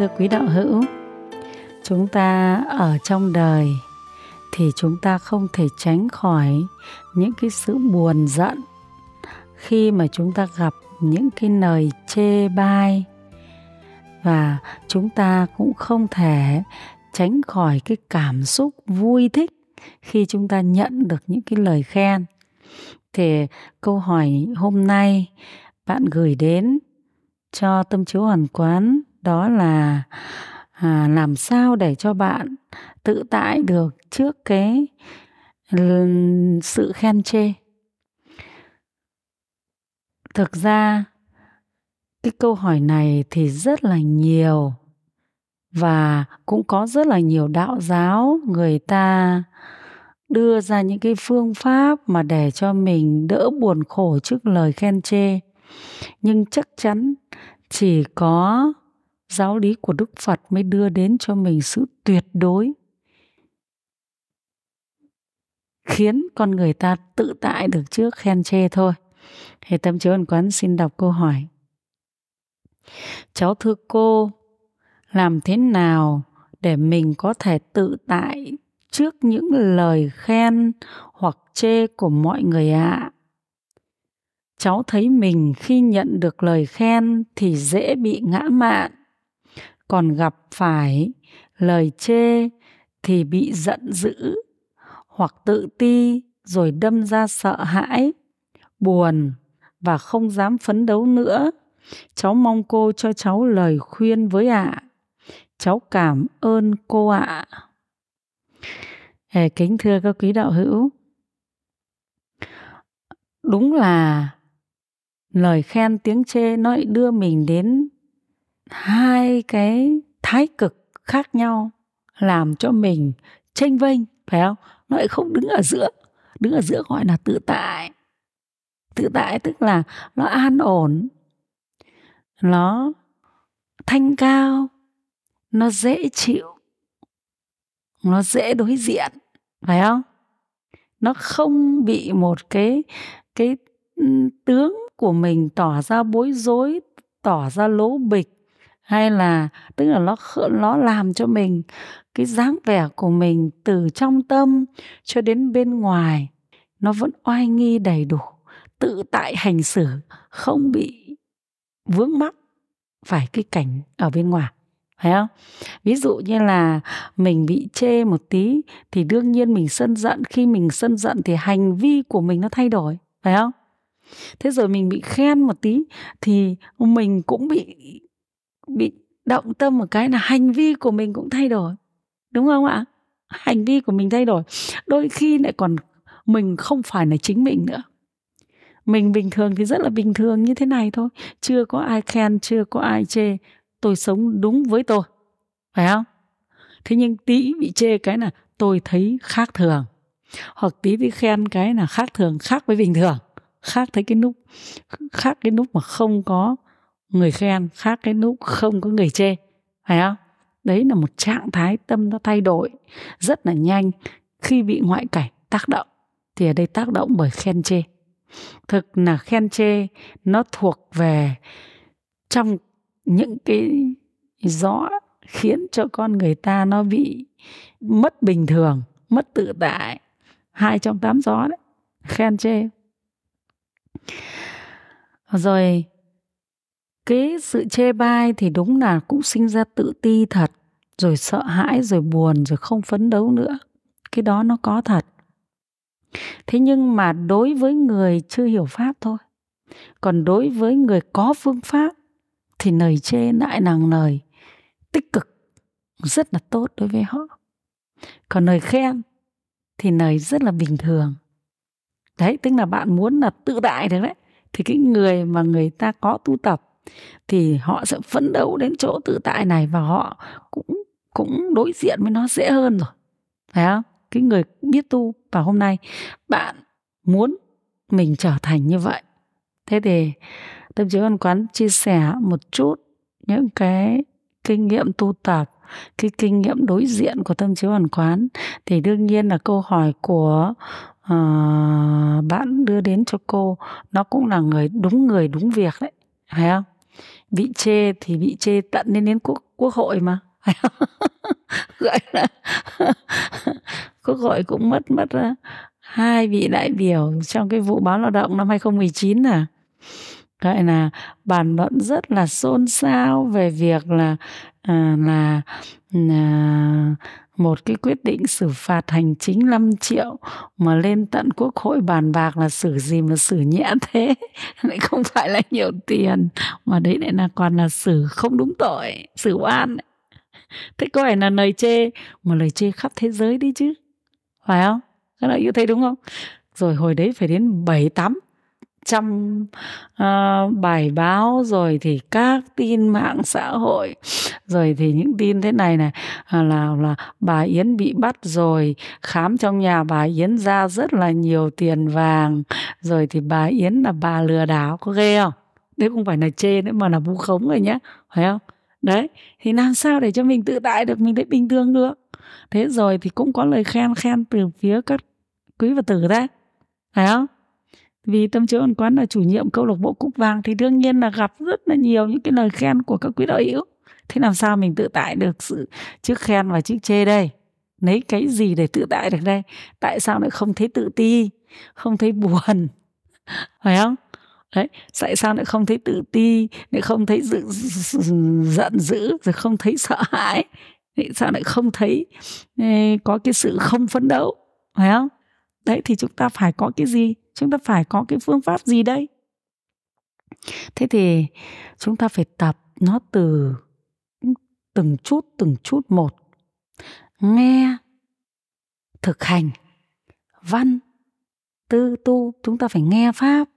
Thưa quý đạo hữu, chúng ta ở trong đời thì chúng ta không thể tránh khỏi những cái sự buồn giận. Khi mà chúng ta gặp những cái lời chê bai và chúng ta cũng không thể tránh khỏi cái cảm xúc vui thích khi chúng ta nhận được những cái lời khen. Thì câu hỏi hôm nay bạn gửi đến cho tâm chiếu hoàn quán đó là à, làm sao để cho bạn tự tại được trước cái ừ, sự khen chê. Thực ra cái câu hỏi này thì rất là nhiều và cũng có rất là nhiều đạo giáo người ta đưa ra những cái phương pháp mà để cho mình đỡ buồn khổ trước lời khen chê. Nhưng chắc chắn chỉ có giáo lý của đức phật mới đưa đến cho mình sự tuyệt đối, khiến con người ta tự tại được trước khen chê thôi. Thì tâm chiếu ẩn quán xin đọc câu hỏi. Cháu thưa cô, làm thế nào để mình có thể tự tại trước những lời khen hoặc chê của mọi người ạ? À? cháu thấy mình khi nhận được lời khen thì dễ bị ngã mạn còn gặp phải lời chê thì bị giận dữ hoặc tự ti rồi đâm ra sợ hãi, buồn và không dám phấn đấu nữa cháu mong cô cho cháu lời khuyên với ạ à. cháu cảm ơn cô ạ à. kính thưa các quý đạo hữu đúng là lời khen tiếng chê nó đưa mình đến hai cái thái cực khác nhau làm cho mình tranh vênh, phải không? Nó lại không đứng ở giữa. Đứng ở giữa gọi là tự tại. Tự tại tức là nó an ổn, nó thanh cao, nó dễ chịu, nó dễ đối diện, phải không? Nó không bị một cái cái tướng của mình tỏ ra bối rối, tỏ ra lố bịch hay là, tức là nó nó làm cho mình cái dáng vẻ của mình từ trong tâm cho đến bên ngoài, nó vẫn oai nghi đầy đủ, tự tại hành xử, không bị vướng mắc phải cái cảnh ở bên ngoài, phải không? Ví dụ như là mình bị chê một tí thì đương nhiên mình sân giận, khi mình sân giận thì hành vi của mình nó thay đổi, phải không? Thế rồi mình bị khen một tí thì mình cũng bị bị động tâm một cái là hành vi của mình cũng thay đổi, đúng không ạ? Hành vi của mình thay đổi. Đôi khi lại còn mình không phải là chính mình nữa. Mình bình thường thì rất là bình thường như thế này thôi. Chưa có ai khen, chưa có ai chê, tôi sống đúng với tôi phải không? Thế nhưng tí bị chê cái là tôi thấy khác thường hoặc tí bị khen cái là khác thường, khác với bình thường khác thấy cái nút khác cái nút mà không có người khen khác cái lúc không có người chê, phải không? Đấy là một trạng thái tâm nó thay đổi rất là nhanh. Khi bị ngoại cảnh tác động thì ở đây tác động bởi khen chê. Thực là khen chê nó thuộc về trong những cái gió khiến cho con người ta nó bị mất bình thường, mất tự tại. Hai trong tám gió đấy, khen chê. Rồi cái sự chê bai thì đúng là cũng sinh ra tự ti thật, rồi sợ hãi, rồi buồn, rồi không phấn đấu nữa. Cái đó nó có thật. Thế nhưng mà đối với người chưa hiểu pháp thôi. Còn đối với người có phương pháp thì lời chê lại là lời tích cực, rất là tốt đối với họ. Còn lời khen thì lời rất là bình thường. Đấy, tức là bạn muốn là tự đại được đấy. Thì cái người mà người ta có tu tập thì họ sẽ phấn đấu đến chỗ tự tại này và họ cũng cũng đối diện với nó dễ hơn rồi. Phải không? Cái người biết tu và hôm nay bạn muốn mình trở thành như vậy. Thế thì tâm trí văn quán chia sẻ một chút những cái kinh nghiệm tu tập cái kinh nghiệm đối diện của tâm trí hoàn quán. Thì đương nhiên là câu hỏi của uh, bạn đưa đến cho cô nó cũng là người đúng người đúng việc đấy. Phải không? Bị chê thì bị chê tận đến đến quốc quốc hội mà. Gọi là quốc hội cũng mất mất ờ, hai vị đại biểu trong cái vụ báo lao động năm 2019 à gọi là bàn luận rất là xôn xao về việc là à, là, là một cái quyết định xử phạt hành chính 5 triệu mà lên tận quốc hội bàn bạc là xử gì mà xử nhẹ thế. Lại không phải là nhiều tiền mà đấy lại là còn là xử không đúng tội xử oan. Thế có phải là lời chê mà lời chê khắp thế giới đi chứ? Phải không? Các bạn như thấy đúng không? Rồi hồi đấy phải đến bảy tám trăm uh, bài báo rồi thì các tin mạng xã hội rồi thì những tin thế này này. Ờ, là là bà Yến bị bắt rồi khám trong nhà bà Yến ra rất là nhiều tiền vàng. Rồi thì bà Yến là bà lừa đảo có ghê không? Đấy không phải là chê nữa mà là vu khống rồi nhé phải không? Đấy thì làm sao để cho mình tự tại được mình thấy bình thường được? Thế rồi thì cũng có lời khen khen từ phía các quý và tử đấy phải không? Vì tâm chứa hoàn quán là chủ nhiệm câu lạc bộ cúc vàng thì đương nhiên là gặp rất là nhiều những cái lời khen của các quý đạo hữu. Thế làm sao mình tự tại được sự trước khen và trước chê đây? Lấy cái gì để tự tại được đây? Tại sao lại không thấy tự ti? Không thấy buồn? Phải không? Đấy tại sao lại không thấy tự ti? Lại không thấy dự, giận dữ? Rồi không thấy sợ hãi? Tại sao lại không thấy có cái sự không phấn đấu? Phải không? Đấy thì chúng ta phải có cái gì? Chúng ta phải có cái phương pháp gì đây? Thế thì chúng ta phải tập nó từ từng chút từng chút một. Nghe, thực hành, văn, tư tu. Chúng ta phải nghe pháp,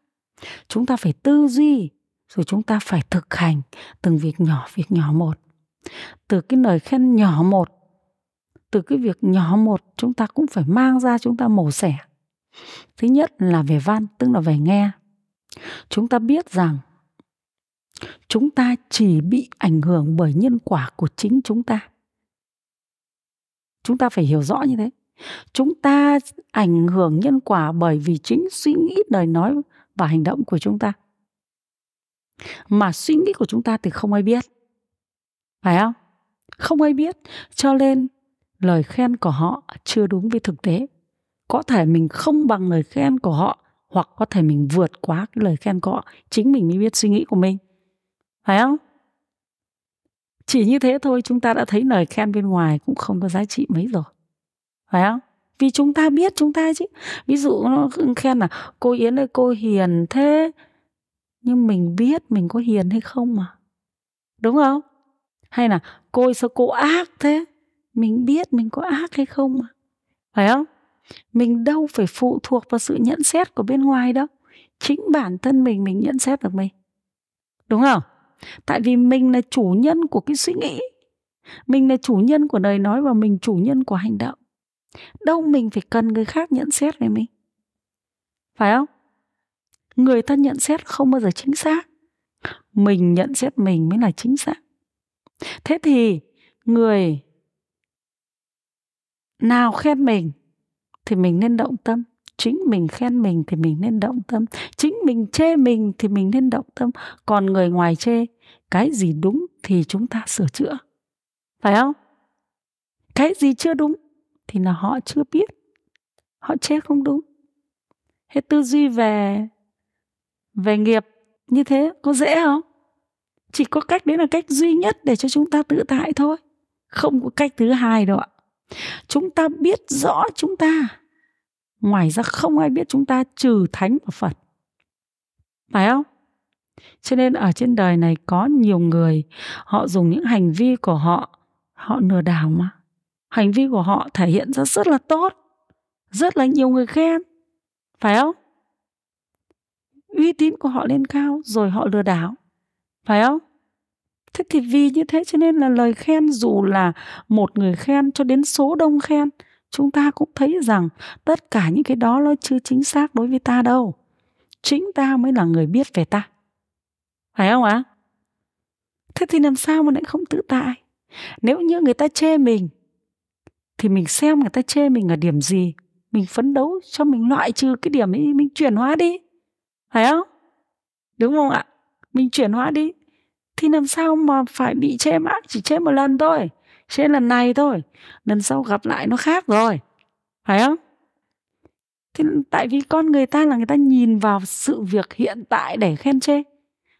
chúng ta phải tư duy, rồi chúng ta phải thực hành từng việc nhỏ việc nhỏ một. Từ cái lời khen nhỏ một, từ cái việc nhỏ một, chúng ta cũng phải mang ra, chúng ta mổ xẻ thứ nhất là về văn, tức là về nghe. Chúng ta biết rằng chúng ta chỉ bị ảnh hưởng bởi nhân quả của chính chúng ta. Chúng ta phải hiểu rõ như thế. Chúng ta ảnh hưởng nhân quả bởi vì chính suy nghĩ, lời nói và hành động của chúng ta. Mà suy nghĩ của chúng ta thì không ai biết. Phải không? Không ai biết, cho nên lời khen của họ chưa đúng với thực tế có thể mình không bằng lời khen của họ, hoặc có thể mình vượt quá cái lời khen của họ. Chính mình mới biết suy nghĩ của mình. Phải không? Chỉ như thế thôi, chúng ta đã thấy lời khen bên ngoài cũng không có giá trị mấy rồi. Phải không? Vì chúng ta biết chúng ta chứ. Ví dụ nó khen là, cô yến ơi, cô hiền thế. Nhưng mình biết mình có hiền hay không mà. Đúng không? Hay là, cô ơi sao cô ác thế? Mình biết mình có ác hay không mà. Phải không? Mình đâu phải phụ thuộc vào sự nhận xét của bên ngoài đâu. Chính bản thân mình mình nhận xét được mình. Đúng không? Tại vì mình là chủ nhân của cái suy nghĩ. Mình là chủ nhân của lời nói và mình chủ nhân của hành động. Đâu mình phải cần người khác nhận xét về mình? Phải không? Người ta nhận xét không bao giờ chính xác. Mình nhận xét mình mới là chính xác. Thế thì người nào khen mình? Thì mình nên động tâm. Chính mình khen mình thì mình nên động tâm. Chính mình chê mình thì mình nên động tâm. Còn người ngoài chê, cái gì đúng thì chúng ta sửa chữa. Phải không? Cái gì chưa đúng thì là họ chưa biết. Họ chê không đúng. Hết tư duy về về nghiệp như thế có dễ không? Chỉ có cách đấy là cách duy nhất để cho chúng ta tự tại thôi. Không có cách thứ hai đâu ạ chúng ta biết rõ chúng ta. Ngoài ra không ai biết chúng ta trừ thánh và phật. Phải không? Cho nên ở trên đời này có nhiều người, họ dùng những hành vi của họ họ lừa đảo mà. Hành vi của họ thể hiện ra rất là tốt, rất là nhiều người khen. Phải không? Uy tín của họ lên cao, rồi họ lừa đảo. Phải không? Thế thì vì như thế cho nên là lời khen dù là một người khen cho đến số đông khen, chúng ta cũng thấy rằng tất cả những cái đó nó chưa chính xác đối với ta đâu. Chính ta mới là người biết về ta. Phải không ạ? Thế thì làm sao mà lại không tự tại? Nếu như người ta chê mình, thì mình xem người ta chê mình ở điểm gì? Mình phấn đấu cho mình loại trừ cái điểm ấy, mình chuyển hóa đi. Phải không? Đúng không ạ? Mình chuyển hóa đi thì làm sao mà phải bị chê mãi chỉ chê một lần thôi. Chê lần này thôi. Lần sau gặp lại nó khác rồi. Phải không? Thì tại vì con người ta là người ta nhìn vào sự việc hiện tại để khen chê.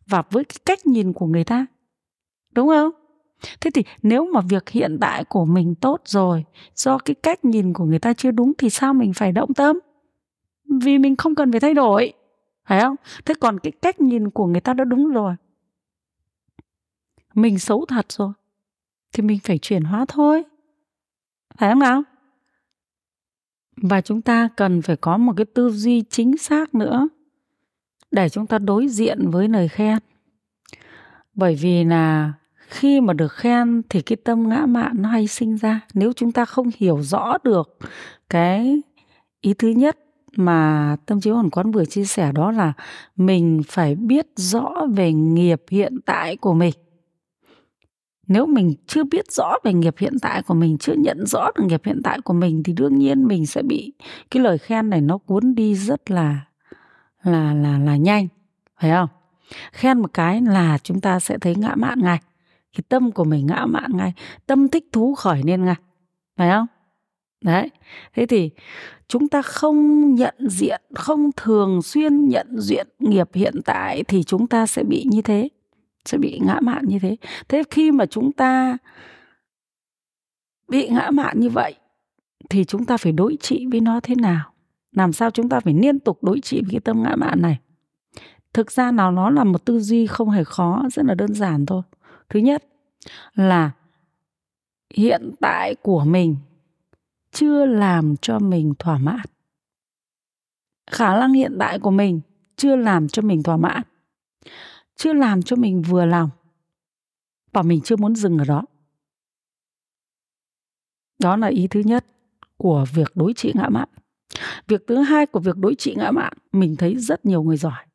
Và với cái cách nhìn của người ta. Đúng không? Thế thì nếu mà việc hiện tại của mình tốt rồi, do cái cách nhìn của người ta chưa đúng thì sao mình phải động tâm? Vì mình không cần phải thay đổi. Phải không? Thế còn cái cách nhìn của người ta đã đúng rồi mình xấu thật rồi. Thì mình phải chuyển hóa thôi. Phải không nào? Và chúng ta cần phải có một cái tư duy chính xác nữa để chúng ta đối diện với lời khen. Bởi vì là khi mà được khen thì cái tâm ngã mạn nó hay sinh ra. Nếu chúng ta không hiểu rõ được cái ý thứ nhất mà tâm trí hoàn quán vừa chia sẻ đó là mình phải biết rõ về nghiệp hiện tại của mình nếu mình chưa biết rõ về nghiệp hiện tại của mình, chưa nhận rõ được nghiệp hiện tại của mình, thì đương nhiên mình sẽ bị cái lời khen này nó cuốn đi rất là là là là nhanh, phải không? Khen một cái là chúng ta sẽ thấy ngã mạn ngay. Cái tâm của mình ngã mạn ngay. Tâm thích thú khởi lên ngay, phải không? Đấy. Thế thì chúng ta không nhận diện, không thường xuyên nhận diện nghiệp hiện tại thì chúng ta sẽ bị như thế sẽ bị ngã mạn như thế. Thế khi mà chúng ta bị ngã mạn như vậy, thì chúng ta phải đối trị với nó thế nào? Làm sao chúng ta phải liên tục đối trị với cái tâm ngã mạn này? Thực ra nào nó là một tư duy không hề khó, rất là đơn giản thôi. Thứ nhất là hiện tại của mình chưa làm cho mình thỏa mãn. Khả năng hiện tại của mình chưa làm cho mình thỏa mãn chưa làm cho mình vừa lòng. Và mình chưa muốn dừng ở đó. Đó là ý thứ nhất của việc đối trị ngã mạn. Việc thứ hai của việc đối trị ngã mạn, mình thấy rất nhiều người giỏi.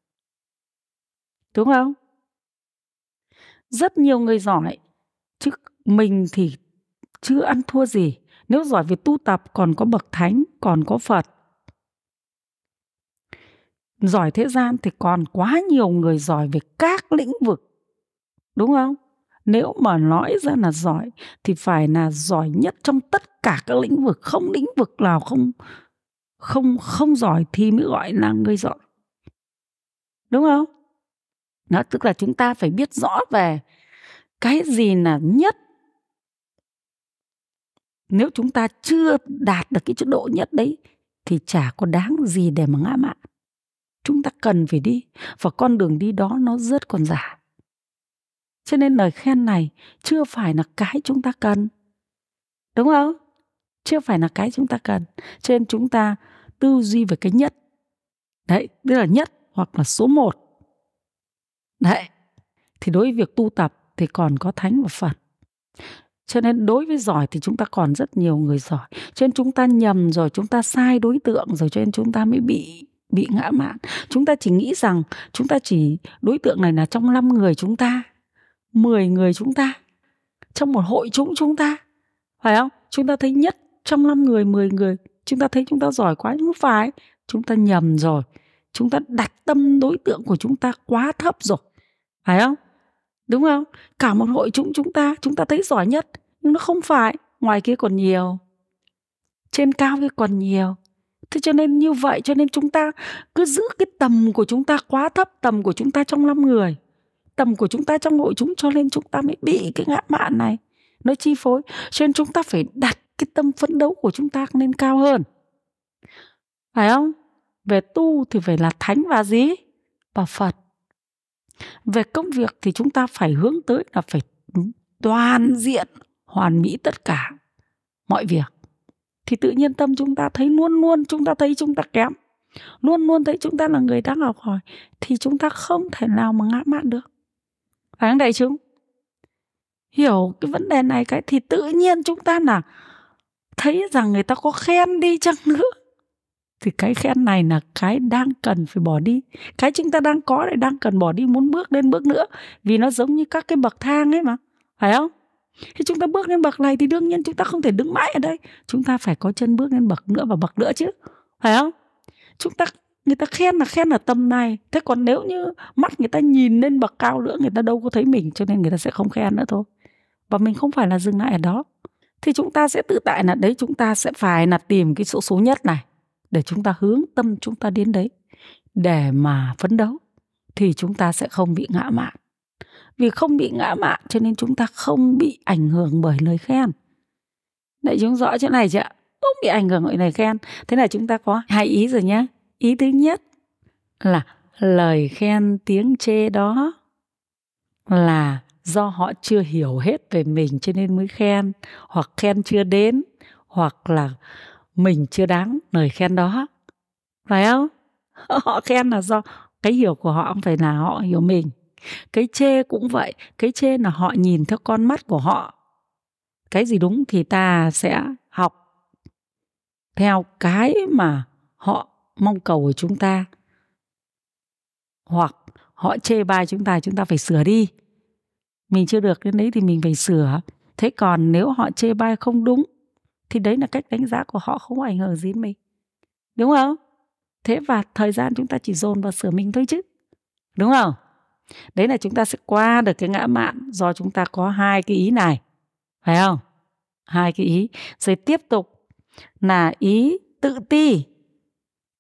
Đúng không? Rất nhiều người giỏi. Chứ mình thì chưa ăn thua gì. Nếu giỏi về tu tập, còn có bậc thánh, còn có phật giỏi thế gian thì còn quá nhiều người giỏi về các lĩnh vực. Đúng không? Nếu mà nói ra là giỏi, thì phải là giỏi nhất trong tất cả các lĩnh vực. Không lĩnh vực nào không không không giỏi thì mới gọi là người giỏi. Đúng không? Đó, tức là chúng ta phải biết rõ về cái gì là nhất. Nếu chúng ta chưa đạt được cái chế độ nhất đấy, thì chả có đáng gì để mà ngã mạn chúng ta cần phải đi, và con đường đi đó nó rất còn giả. Cho nên lời khen này chưa phải là cái chúng ta cần. Đúng không? Chưa phải là cái chúng ta cần. Cho nên chúng ta tư duy về cái nhất. Đấy, tức là nhất hoặc là số một. Đấy, thì đối với việc tu tập thì còn có thánh và phật. Cho nên đối với giỏi thì chúng ta còn rất nhiều người giỏi. Cho nên chúng ta nhầm rồi, chúng ta sai đối tượng rồi, cho nên chúng ta mới bị bị ngã mạn. Chúng ta chỉ nghĩ rằng chúng ta chỉ, đối tượng này là trong năm người chúng ta 10 người chúng ta, trong một hội chúng chúng ta, phải không? Chúng ta thấy nhất trong năm người 10 người. Chúng ta thấy chúng ta giỏi quá, nhưng không phải, chúng ta nhầm rồi. Chúng ta đặt tâm đối tượng của chúng ta quá thấp rồi, phải không? Đúng không? Cả một hội chúng chúng ta chúng ta thấy giỏi nhất, nhưng nó không phải. Ngoài kia còn nhiều. Trên cao kia còn nhiều thế cho nên như vậy, cho nên chúng ta cứ giữ cái tầm của chúng ta quá thấp, tầm của chúng ta trong năm người, tầm của chúng ta trong hội chúng, cho nên chúng ta mới bị cái ngã mạn này. Nó chi phối, cho nên chúng ta phải đặt cái tâm phấn đấu của chúng ta lên cao hơn. Phải không? Về tu thì phải là thánh và gì? Và phật. Về công việc thì chúng ta phải hướng tới là phải toàn diện, hoàn mỹ tất cả mọi việc thì tự nhiên tâm chúng ta thấy luôn luôn chúng ta thấy chúng ta kém. Luôn luôn thấy chúng ta là người đang học hỏi. Thì chúng ta không thể nào mà ngã mạn được. Phải không đại chúng? Hiểu cái vấn đề này cái thì tự nhiên chúng ta là thấy rằng người ta có khen đi chăng nữa. Thì cái khen này là cái đang cần phải bỏ đi. Cái chúng ta đang có lại đang cần bỏ đi, muốn bước lên bước nữa. Vì nó giống như các cái bậc thang ấy mà. Phải không? Khi chúng ta bước lên bậc này thì đương nhiên chúng ta không thể đứng mãi ở đây. Chúng ta phải có chân bước lên bậc nữa và bậc nữa chứ. Phải không? Chúng ta, người ta khen là khen ở tầm này. Thế còn nếu như mắt người ta nhìn lên bậc cao nữa, người ta đâu có thấy mình, cho nên người ta sẽ không khen nữa thôi. Và mình không phải là dừng lại ở đó. Thì chúng ta sẽ tự tại là đấy, chúng ta sẽ phải là tìm cái số số nhất này để chúng ta hướng tâm chúng ta đến đấy. Để mà phấn đấu, thì chúng ta sẽ không bị ngã mạn vì không bị ngã mạn, cho nên chúng ta không bị ảnh hưởng bởi lời khen. Đại chúng rõ chỗ này chưa không bị ảnh hưởng bởi lời khen. Thế là chúng ta có hai ý rồi nhé ý thứ nhất là lời khen tiếng chê đó là do họ chưa hiểu hết về mình cho nên mới khen, hoặc khen chưa đến, hoặc là mình chưa đáng lời khen đó. Phải không? Họ khen là do cái hiểu của họ không phải là họ hiểu mình cái chê cũng vậy, cái chê là họ nhìn theo con mắt của họ. Cái gì đúng thì ta sẽ học theo cái mà họ mong cầu của chúng ta. Hoặc họ chê bai chúng ta chúng ta phải sửa đi. Mình chưa được đến đấy thì mình phải sửa. Thế còn nếu họ chê bai không đúng, thì đấy là cách đánh giá của họ, không ảnh hưởng gì đến mình. Đúng không? Thế và thời gian chúng ta chỉ dồn vào sửa mình thôi chứ. Đúng không? Đấy là chúng ta sẽ qua được cái ngã mạn do chúng ta có hai cái ý này. Phải không? Hai cái ý. Rồi tiếp tục là ý tự ti,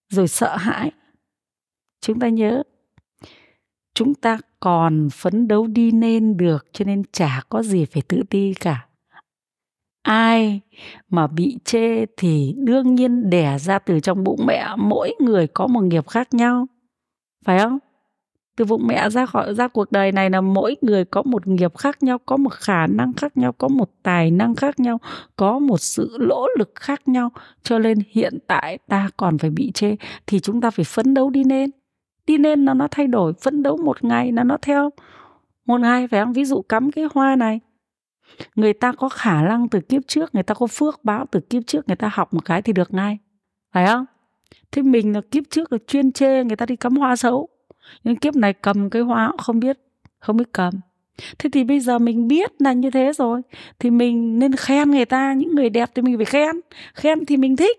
rồi sợ hãi. Chúng ta nhớ, chúng ta còn phấn đấu đi nên được cho nên chả có gì phải tự ti cả. Ai mà bị chê thì đương nhiên đẻ ra từ trong bụng mẹ mỗi người có một nghiệp khác nhau. Phải không? Từ bụng mẹ ra khỏi, ra cuộc đời này là mỗi người có một nghiệp khác nhau, có một khả năng khác nhau, có một tài năng khác nhau, có một sự lỗ lực khác nhau. Cho nên hiện tại ta còn phải bị chê, thì chúng ta phải phấn đấu đi lên. Đi lên nó nó thay đổi, phấn đấu một ngày là nó theo. Một ngày phải không ví dụ cắm cái hoa này. Người ta có khả năng từ kiếp trước, người ta có phước báo từ kiếp trước, người ta học một cái thì được ngay. Phải không? Thế mình là kiếp trước là chuyên chê người ta đi cắm hoa xấu nhưng kiếp này cầm cái hoa cũng không biết không biết cầm. Thế thì bây giờ mình biết là như thế rồi. Thì mình nên khen người ta, những người đẹp thì mình phải khen. Khen thì mình thích.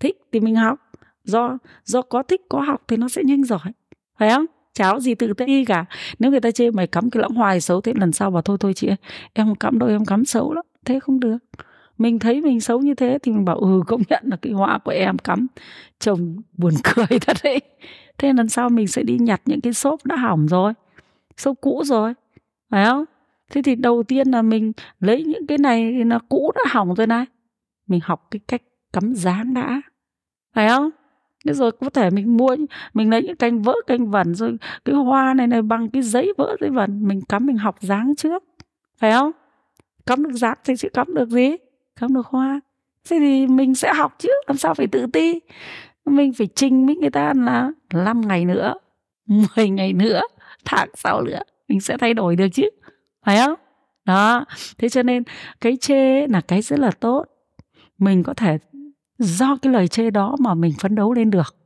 Thích thì mình học. Do do có thích, có học thì nó sẽ nhanh giỏi. Phải không? Cháo gì tự ti cả. Nếu người ta chê mày cắm cái lõng hoài xấu, thế lần sau bảo thôi thôi chị em không cắm đâu, em cắm xấu lắm. Thế không được. Mình thấy mình xấu như thế thì mình bảo ừ công nhận là cái hoa của em cắm chồng buồn cười thật đấy thế lần sau mình sẽ đi nhặt những cái xốp đã hỏng rồi, xốp cũ rồi, phải không? Thế thì đầu tiên là mình lấy những cái này nó cũ đã hỏng rồi này. Mình học cái cách cắm dáng đã, phải không? Thế rồi có thể mình mua mình lấy những cành vỡ cành vẩn rồi cái hoa này này bằng cái giấy vỡ, giấy vẩn, mình cắm, mình học dáng trước, phải không? Cắm được dáng thì sẽ cắm được gì? Cắm được hoa. Thế thì mình sẽ học chứ, làm sao phải tự ti? Mình phải trình với người ta là 5 ngày nữa 10 ngày nữa, tháng sau nữa mình sẽ thay đổi được chứ, phải không? Đó, thế cho nên cái chê là cái rất là tốt. Mình có thể do cái lời chê đó mà mình phấn đấu lên được.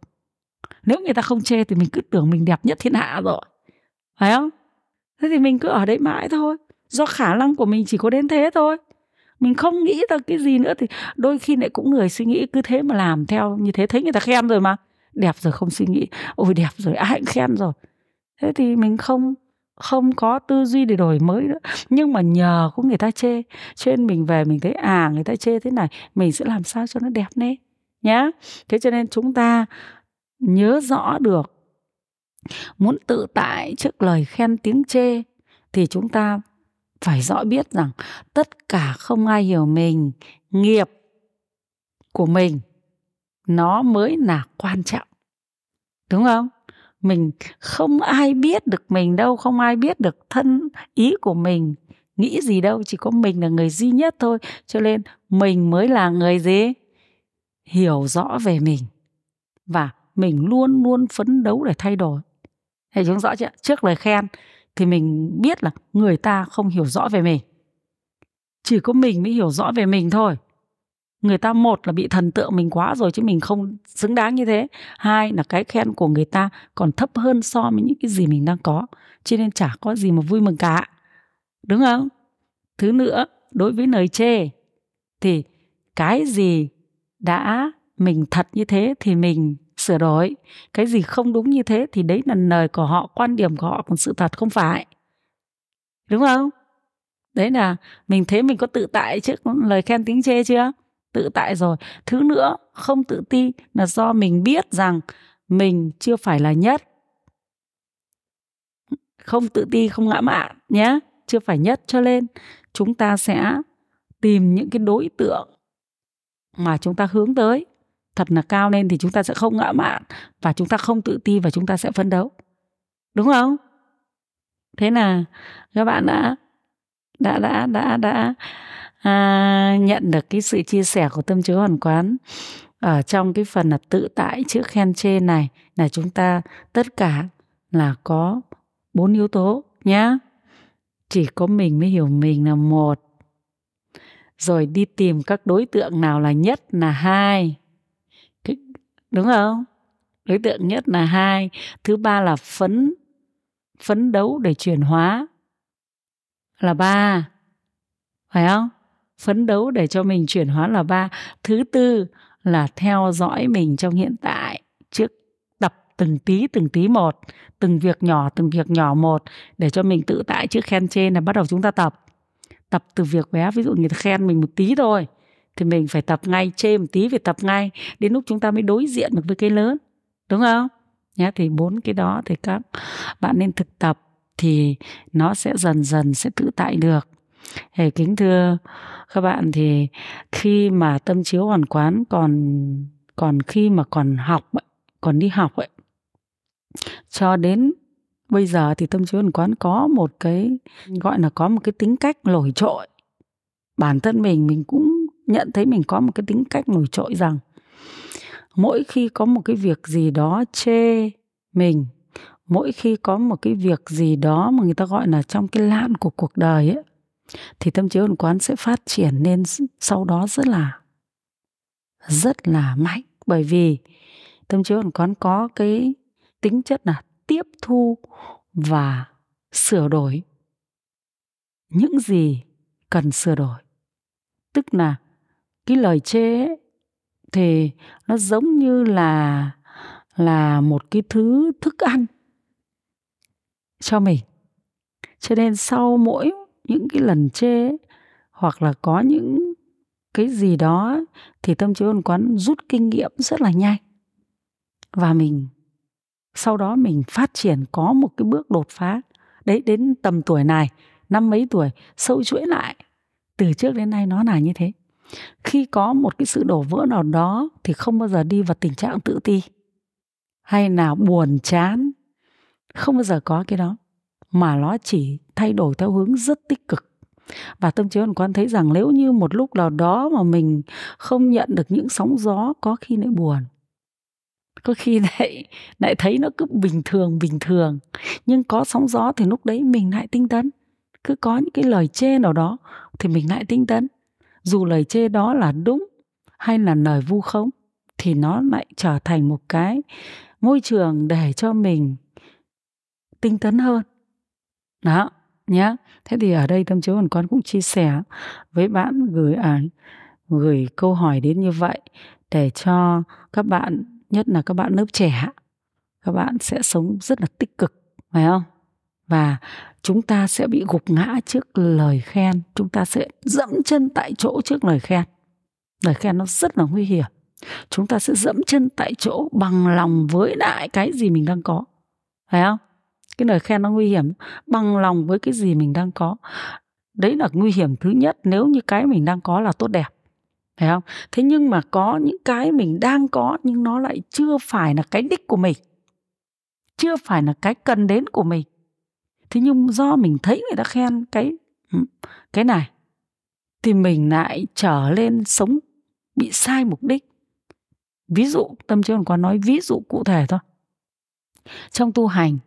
Nếu người ta không chê thì mình cứ tưởng mình đẹp nhất thiên hạ rồi, phải không? Thế thì mình cứ ở đấy mãi thôi. Do khả năng của mình chỉ có đến thế thôi mình không nghĩ ra cái gì nữa thì đôi khi lại cũng người suy nghĩ cứ thế mà làm theo như thế. Thấy người ta khen rồi mà. Đẹp rồi không suy nghĩ. Ôi, đẹp rồi, ai cũng khen rồi. Thế thì mình không không có tư duy để đổi mới nữa. Nhưng mà nhờ có người ta chê trên mình về mình thấy à người ta chê thế này, mình sẽ làm sao cho nó đẹp lên nhá. Thế cho nên chúng ta nhớ rõ được, muốn tự tại trước lời khen tiếng chê thì chúng ta phải rõ biết rằng tất cả không ai hiểu mình, nghiệp của mình, nó mới là quan trọng. Đúng không? Mình không ai biết được mình đâu, không ai biết được thân ý của mình, nghĩ gì đâu, chỉ có mình là người duy nhất thôi. Cho nên mình mới là người gì? Hiểu rõ về mình. Và mình luôn luôn phấn đấu để thay đổi. Thầy chúng rõ chưa? Trước lời khen thì mình biết là người ta không hiểu rõ về mình. Chỉ có mình mới hiểu rõ về mình thôi. Người ta một là bị thần tượng mình quá rồi chứ mình không xứng đáng như thế. Hai là cái khen của người ta còn thấp hơn so với những cái gì mình đang có, cho nên chả có gì mà vui mừng cả. Đúng không? Thứ nữa, đối với lời chê, thì cái gì đã mình thật như thế thì mình sửa đổi. Cái gì không đúng như thế thì đấy là lời của họ, quan điểm của họ, còn sự thật không phải. Đúng không? Đấy là mình thế mình có tự tại trước lời khen tiếng chê chưa? Tự tại rồi. Thứ nữa, không tự ti là do mình biết rằng mình chưa phải là nhất. Không tự ti, không ngã mạn nhé, chưa phải nhất cho nên chúng ta sẽ tìm những cái đối tượng mà chúng ta hướng tới thật là cao lên thì chúng ta sẽ không ngã mạn và chúng ta không tự ti và chúng ta sẽ phấn đấu. Đúng không? Thế là các bạn đã đã đã đã đã à, nhận được cái sự chia sẻ của tâm chứa hoàn quán ở trong cái phần là tự tại chữ khen chê này là chúng ta tất cả là có bốn yếu tố nhá. Chỉ có mình mới hiểu mình là một. Rồi đi tìm các đối tượng nào là nhất là hai đúng không? Đối tượng nhất là hai, thứ ba là phấn phấn đấu để chuyển hóa là ba. Phải không? Phấn đấu để cho mình chuyển hóa là ba. Thứ tư là theo dõi mình trong hiện tại, trước tập từng tí từng tí một, từng việc nhỏ, từng việc nhỏ một, để cho mình tự tại trước khen trên là bắt đầu chúng ta tập. Tập từ việc bé, ví dụ người ta khen mình một tí thôi thì mình phải tập ngay chê một tí phải tập ngay, đến lúc chúng ta mới đối diện được với cái lớn. Đúng không? Nhé thì bốn cái đó thì các bạn nên thực tập thì nó sẽ dần dần sẽ tự tại được. Thì kính thưa các bạn thì khi mà tâm chiếu hoàn quán còn còn khi mà còn học còn đi học ấy, cho đến bây giờ thì tâm chiếu hoàn quán có một cái, gọi là có một cái tính cách nổi trội. Bản thân mình mình cũng nhận thấy mình có một cái tính cách nổi trội rằng mỗi khi có một cái việc gì đó chê mình, mỗi khi có một cái việc gì đó mà người ta gọi là trong cái lan của cuộc đời ấy, thì tâm trí hồn quán sẽ phát triển nên sau đó rất là rất là mạnh. Bởi vì tâm trí hồn quán có cái tính chất là tiếp thu và sửa đổi. Những gì cần sửa đổi. Tức là cái lời chê ấy, thì nó giống như là là một cái thứ thức ăn cho mình. Cho nên sau mỗi những cái lần chê hoặc là có những cái gì đó thì tâm trí ôn quán rút kinh nghiệm rất là nhanh. Và mình sau đó mình phát triển có một cái bước đột phá. Đấy đến tầm tuổi này năm mấy tuổi sâu chuỗi lại. Từ trước đến nay nó là như thế khi có một cái sự đổ vỡ nào đó thì không bao giờ đi vào tình trạng tự ti hay là buồn chán. Không bao giờ có cái đó, mà nó chỉ thay đổi theo hướng rất tích cực. Và tâm trí hoàn quan thấy rằng nếu như một lúc nào đó mà mình không nhận được những sóng gió có khi lại buồn, có khi lại lại thấy nó cứ bình thường bình thường, nhưng có sóng gió thì lúc đấy mình lại tinh tấn. Cứ có những cái lời chê nào đó thì mình lại tinh tấn dù lời chê đó là đúng hay là lời vu khống thì nó lại trở thành một cái môi trường để cho mình tinh tấn hơn. Đó nhé thế thì ở đây tâm chiếu còn con cũng chia sẻ với bạn gửi à, gửi câu hỏi đến như vậy để cho các bạn nhất là các bạn lớp trẻ các bạn sẽ sống rất là tích cực phải không? Và chúng ta sẽ bị gục ngã trước lời khen. Chúng ta sẽ dẫm chân tại chỗ trước lời khen. Lời khen nó rất là nguy hiểm. Chúng ta sẽ dẫm chân tại chỗ bằng lòng với lại cái gì mình đang có. Phải không? Cái lời khen nó nguy hiểm. Bằng lòng với cái gì mình đang có. Đấy là nguy hiểm thứ nhất. Nếu như cái mình đang có là tốt đẹp. Phải không? Thế nhưng mà có những cái mình đang có nhưng nó lại chưa phải là cái đích của mình. Chưa phải là cái cần đến của mình thế nhưng do mình thấy người ta khen cái cái này, thì mình lại trở lên sống bị sai mục đích. Ví dụ, tâm trí còn nói ví dụ cụ thể thôi. Trong tu hành,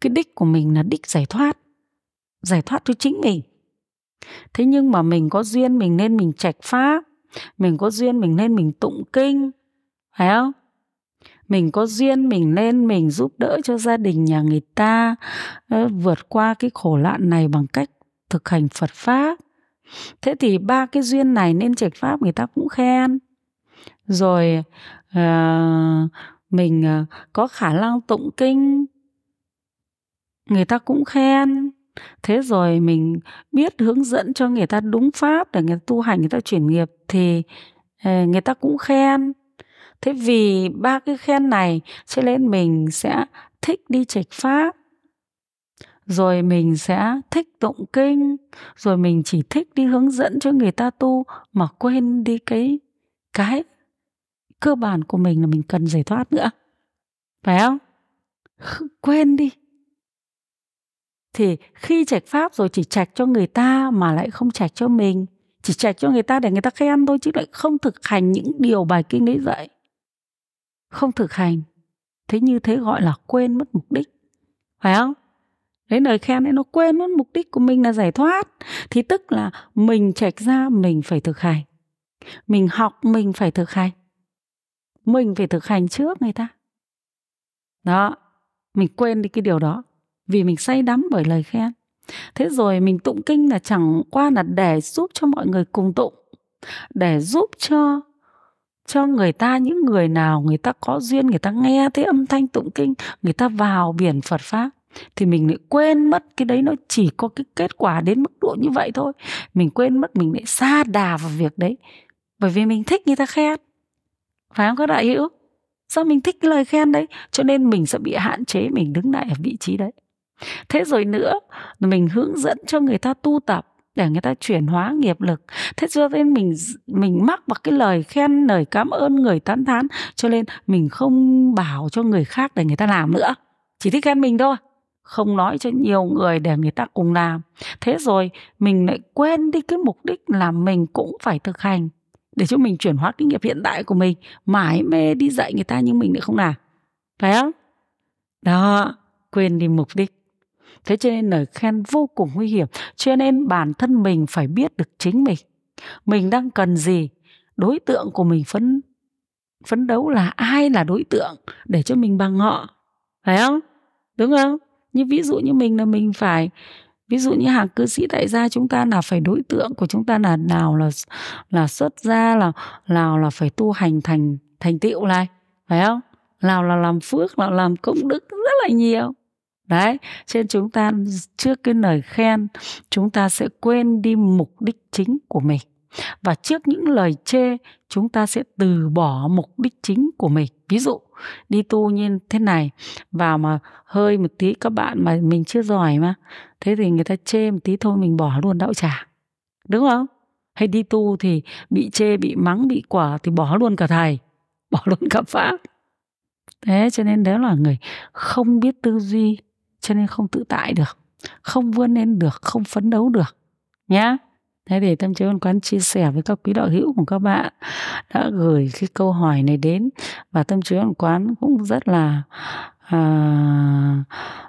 cái đích của mình là đích giải thoát giải thoát cho chính mình. Thế nhưng mà mình có duyên mình nên mình trạch pháp, mình có duyên mình nên mình tụng kinh, phải không? Mình có duyên mình nên mình giúp đỡ cho gia đình nhà người ta ờ, vượt qua cái khổ nạn này bằng cách thực hành phật pháp. Thế thì ba cái duyên này nên trạch pháp người ta cũng khen. Rồi uh, mình ờ, có khả năng tụng kinh người ta cũng khen. Thế rồi mình biết hướng dẫn cho người ta đúng pháp để người ta tu hành người ta chuyển nghiệp thì người ta cũng khen thế vì ba cái khen này, cho nên mình sẽ thích đi trạch pháp. Rồi mình sẽ thích tụng kinh. Rồi mình chỉ thích đi hướng dẫn cho người ta tu mà quên đi cái cái cơ bản của mình là mình cần giải thoát nữa. Phải không? Quên đi. Thì khi trạch pháp rồi chỉ trạch cho người ta mà lại không trạch cho mình. Chỉ trạch cho người ta để người ta khen thôi chứ lại không thực hành những điều bài kinh đấy dạy không thực hành, thế như thế gọi là quên mất mục đích. Phải không? Đấy, lời khen ấy nó quên mất mục đích của mình là giải thoát. Thì tức là mình trạch ra mình phải thực hành. Mình học mình phải thực hành. Mình phải thực hành trước người ta. Đó, mình quên đi cái điều đó vì mình say đắm bởi lời khen. Thế rồi mình tụng kinh là chẳng qua là để giúp cho mọi người cùng tụng, để giúp cho cho người ta những người nào người ta có duyên, người ta nghe thấy âm thanh tụng kinh, người ta vào biển Phật pháp, thì mình lại quên mất cái đấy, nó chỉ có cái kết quả đến mức độ như vậy thôi. Mình quên mất, mình lại xa đà vào việc đấy, bởi vì mình thích người ta khen. Phải không các đại hữu? Do mình thích cái lời khen đấy? Cho nên mình sẽ bị hạn chế, mình đứng lại ở vị trí đấy. Thế rồi nữa, mình hướng dẫn cho người ta tu tập để người ta chuyển hóa nghiệp lực. Thế cho nên mình mình mắc vào cái lời khen, lời cảm ơn, người tán thán, cho nên mình không bảo cho người khác để người ta làm nữa. Chỉ thích khen mình thôi, không nói cho nhiều người để người ta cùng làm. Thế rồi mình lại quên đi cái mục đích là mình cũng phải thực hành để cho mình chuyển hóa kinh nghiệp hiện tại của mình. Mãi mê đi dạy người ta nhưng mình lại không làm. Phải không? Đó, quên đi mục đích thế cho nên lời khen vô cùng nguy hiểm, cho nên bản thân mình phải biết được chính mình. Mình đang cần gì, đối tượng của mình phấn phấn đấu là ai là đối tượng để cho mình bằng họ, phải không? Đúng không? Như ví dụ như mình là mình phải, ví dụ như hàng cư sĩ đại gia chúng ta là phải đối tượng của chúng ta là nào là là xuất gia, là, nào là phải tu hành thành thành tựu này, phải không? Nào là làm phước, nào làm công đức, rất là nhiều đấy trên chúng ta trước cái lời khen, chúng ta sẽ quên đi mục đích chính của mình. Và trước những lời chê, chúng ta sẽ từ bỏ mục đích chính của mình. Ví dụ, đi tu như thế này, vào mà hơi một tí các bạn mà mình chưa giỏi mà, thế thì người ta chê một tí thôi mình bỏ luôn đạo tràng đúng không? Hay đi tu thì bị chê, bị mắng, bị quả thì bỏ luôn cả thầy, bỏ luôn cả pháp. Thế cho nên đó là người không biết tư duy cho nên không tự tại được không vươn lên được không phấn đấu được nhá. Thế để tâm trí quán chia sẻ với các quý đạo hữu của các bạn đã gửi cái câu hỏi này đến. Và tâm trí quán cũng rất là à,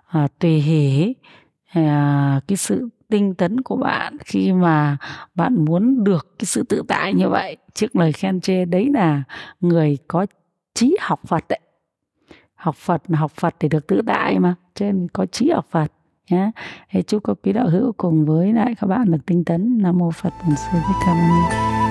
à, tùy hỉ à, cái sự tinh tấn của bạn khi mà bạn muốn được cái sự tự tại như vậy. Trước lời khen chê đấy là người có trí học Phật đấy học Phật học Phật thì được tự tại mà cho nên có trí học Phật nhé chúc các quý đạo hữu cùng với lại các bạn được tinh tấn. Nam mô Phật Bổn Sư Thích Ca Mâu Ni.